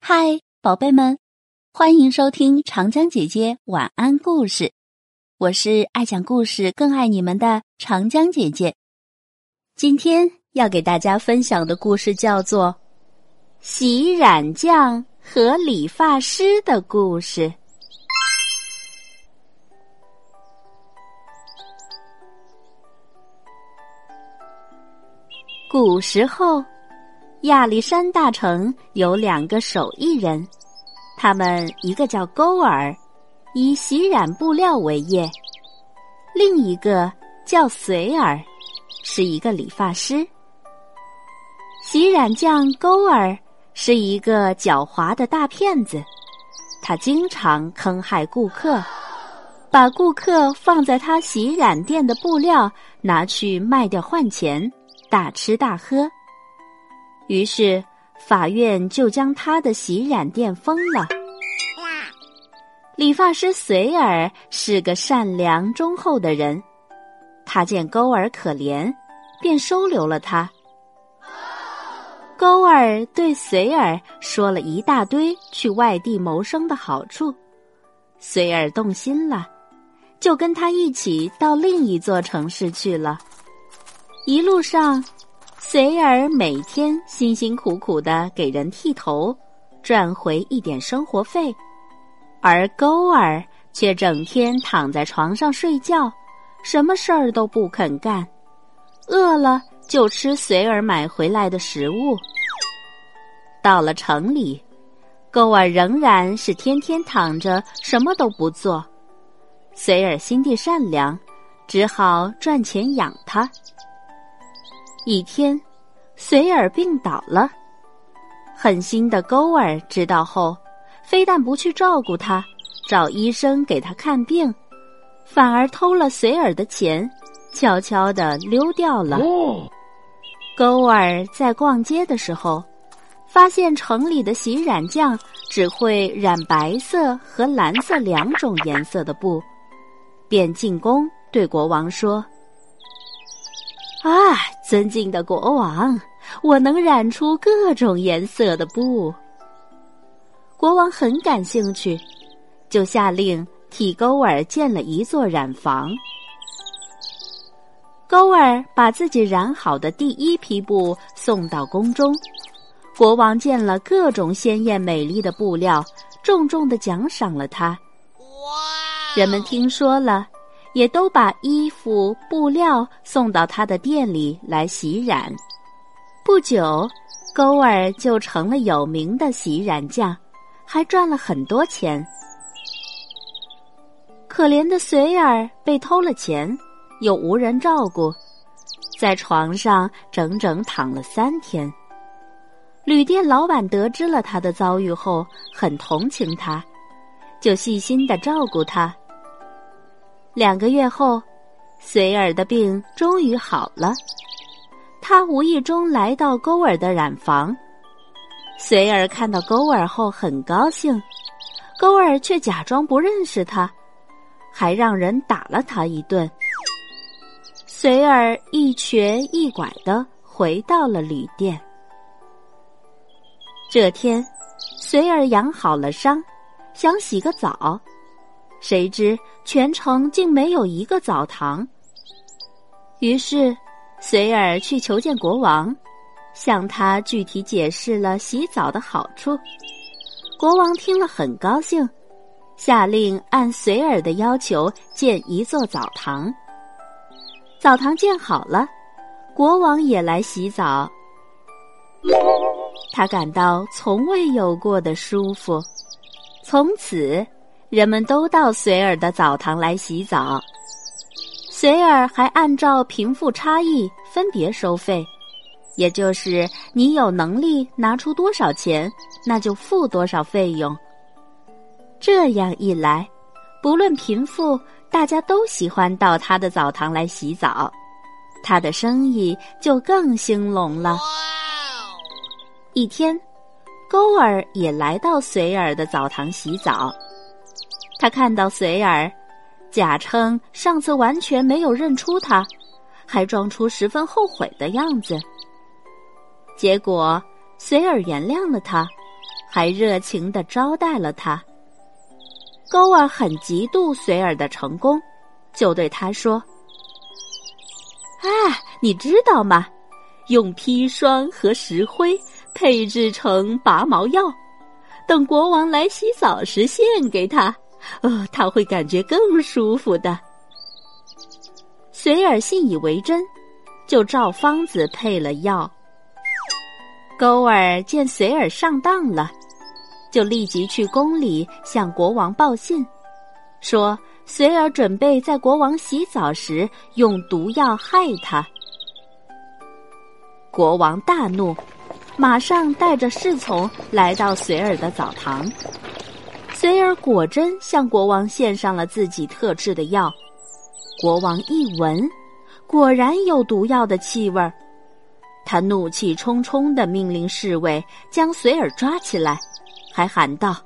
嗨，宝贝们，欢迎收听长江姐姐晚安故事。我是爱讲故事、更爱你们的长江姐姐。今天要给大家分享的故事叫做《洗染匠和理发师的故事》。古时候。亚历山大城有两个手艺人，他们一个叫勾尔，以洗染布料为业；另一个叫随尔，是一个理发师。洗染匠勾尔是一个狡猾的大骗子，他经常坑害顾客，把顾客放在他洗染店的布料拿去卖掉换钱，大吃大喝。于是，法院就将他的洗染店封了。理发师随尔是个善良忠厚的人，他见勾儿可怜，便收留了他。勾儿对随尔说了一大堆去外地谋生的好处，随尔动心了，就跟他一起到另一座城市去了。一路上。随儿每天辛辛苦苦的给人剃头，赚回一点生活费，而勾儿却整天躺在床上睡觉，什么事儿都不肯干，饿了就吃随儿买回来的食物。到了城里，勾儿仍然是天天躺着什么都不做，随儿心地善良，只好赚钱养他。一天，随尔病倒了。狠心的勾儿知道后，非但不去照顾他，找医生给他看病，反而偷了随尔的钱，悄悄的溜掉了。勾儿在逛街的时候，发现城里的洗染匠只会染白色和蓝色两种颜色的布，便进宫对国王说。啊，尊敬的国王，我能染出各种颜色的布。国王很感兴趣，就下令替勾尔建了一座染房。勾尔把自己染好的第一批布送到宫中，国王见了各种鲜艳美丽的布料，重重的奖赏了他。哇！人们听说了。也都把衣服布料送到他的店里来洗染。不久，勾儿就成了有名的洗染匠，还赚了很多钱。可怜的随儿被偷了钱，又无人照顾，在床上整整躺了三天。旅店老板得知了他的遭遇后，很同情他，就细心的照顾他。两个月后，随儿的病终于好了。他无意中来到勾儿的染房，随儿看到勾儿后很高兴，勾儿却假装不认识他，还让人打了他一顿。随儿一瘸一拐的回到了旅店。这天，随儿养好了伤，想洗个澡。谁知全城竟没有一个澡堂。于是，随尔去求见国王，向他具体解释了洗澡的好处。国王听了很高兴，下令按随尔的要求建一座澡堂。澡堂建好了，国王也来洗澡。他感到从未有过的舒服，从此。人们都到随尔的澡堂来洗澡，随尔还按照贫富差异分别收费，也就是你有能力拿出多少钱，那就付多少费用。这样一来，不论贫富，大家都喜欢到他的澡堂来洗澡，他的生意就更兴隆了。一天，勾尔也来到随尔的澡堂洗澡。他看到随儿，假称上次完全没有认出他，还装出十分后悔的样子。结果随儿原谅了他，还热情的招待了他。勾儿很嫉妒随儿的成功，就对他说：“啊，你知道吗？用砒霜和石灰配制成拔毛药，等国王来洗澡时献给他，呃，他会感觉更舒服的。”随儿信以为真，就照方子配了药。勾儿见随儿上当了。就立即去宫里向国王报信，说随儿准备在国王洗澡时用毒药害他。国王大怒，马上带着侍从来到随儿的澡堂。随儿果真向国王献上了自己特制的药，国王一闻，果然有毒药的气味儿。他怒气冲冲的命令侍卫将随儿抓起来。还喊道：“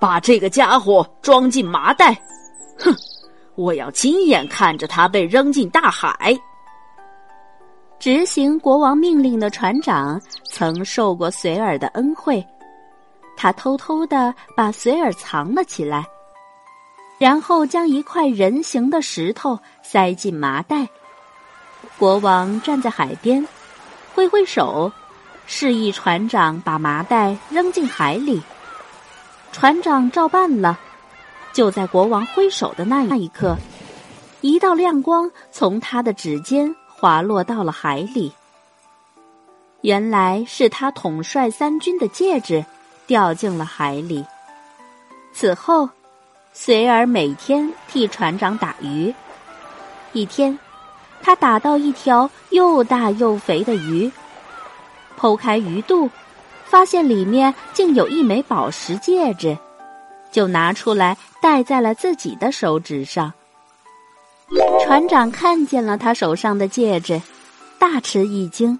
把这个家伙装进麻袋，哼！我要亲眼看着他被扔进大海。”执行国王命令的船长曾受过随尔的恩惠，他偷偷的把随尔藏了起来，然后将一块人形的石头塞进麻袋。国王站在海边，挥挥手。示意船长把麻袋扔进海里，船长照办了。就在国王挥手的那一刻，一道亮光从他的指尖滑落到了海里。原来是他统帅三军的戒指掉进了海里。此后，随儿每天替船长打鱼。一天，他打到一条又大又肥的鱼。剖开鱼肚，发现里面竟有一枚宝石戒指，就拿出来戴在了自己的手指上。船长看见了他手上的戒指，大吃一惊，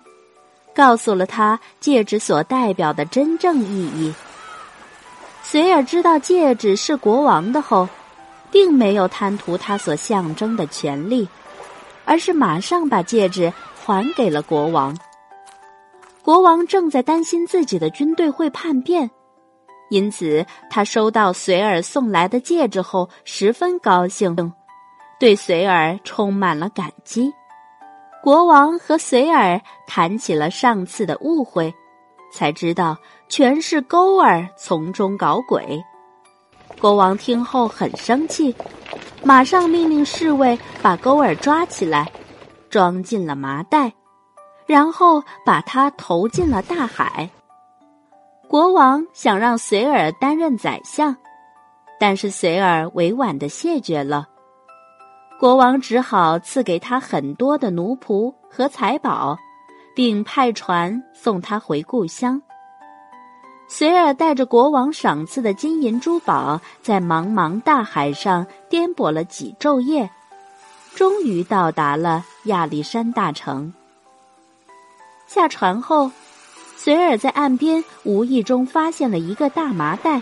告诉了他戒指所代表的真正意义。随尔知道戒指是国王的后，并没有贪图它所象征的权利，而是马上把戒指还给了国王。国王正在担心自己的军队会叛变，因此他收到随尔送来的戒指后十分高兴，对随尔充满了感激。国王和随尔谈起了上次的误会，才知道全是勾儿从中搞鬼。国王听后很生气，马上命令侍卫把勾儿抓起来，装进了麻袋。然后把他投进了大海。国王想让随尔担任宰相，但是随尔委婉的谢绝了。国王只好赐给他很多的奴仆和财宝，并派船送他回故乡。随尔带着国王赏赐的金银珠宝，在茫茫大海上颠簸了几昼夜，终于到达了亚历山大城。下船后，随尔在岸边无意中发现了一个大麻袋，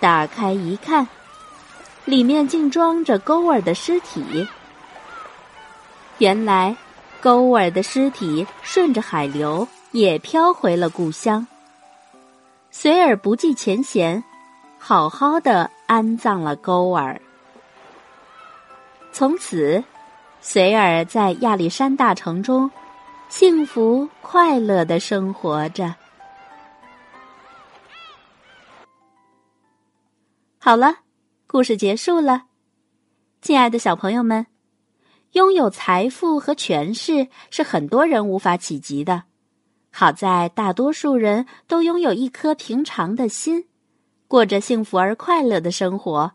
打开一看，里面竟装着勾儿的尸体。原来，勾儿的尸体顺着海流也飘回了故乡。随尔不计前嫌，好好的安葬了勾儿。从此，随尔在亚历山大城中。幸福快乐的生活着。好了，故事结束了。亲爱的小朋友们，拥有财富和权势是很多人无法企及的。好在大多数人都拥有一颗平常的心，过着幸福而快乐的生活，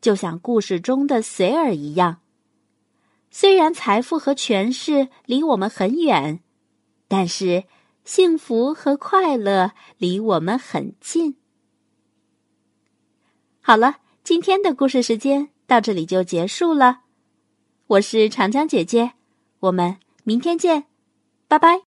就像故事中的随儿一样。虽然财富和权势离我们很远，但是幸福和快乐离我们很近。好了，今天的故事时间到这里就结束了。我是长江姐姐，我们明天见，拜拜。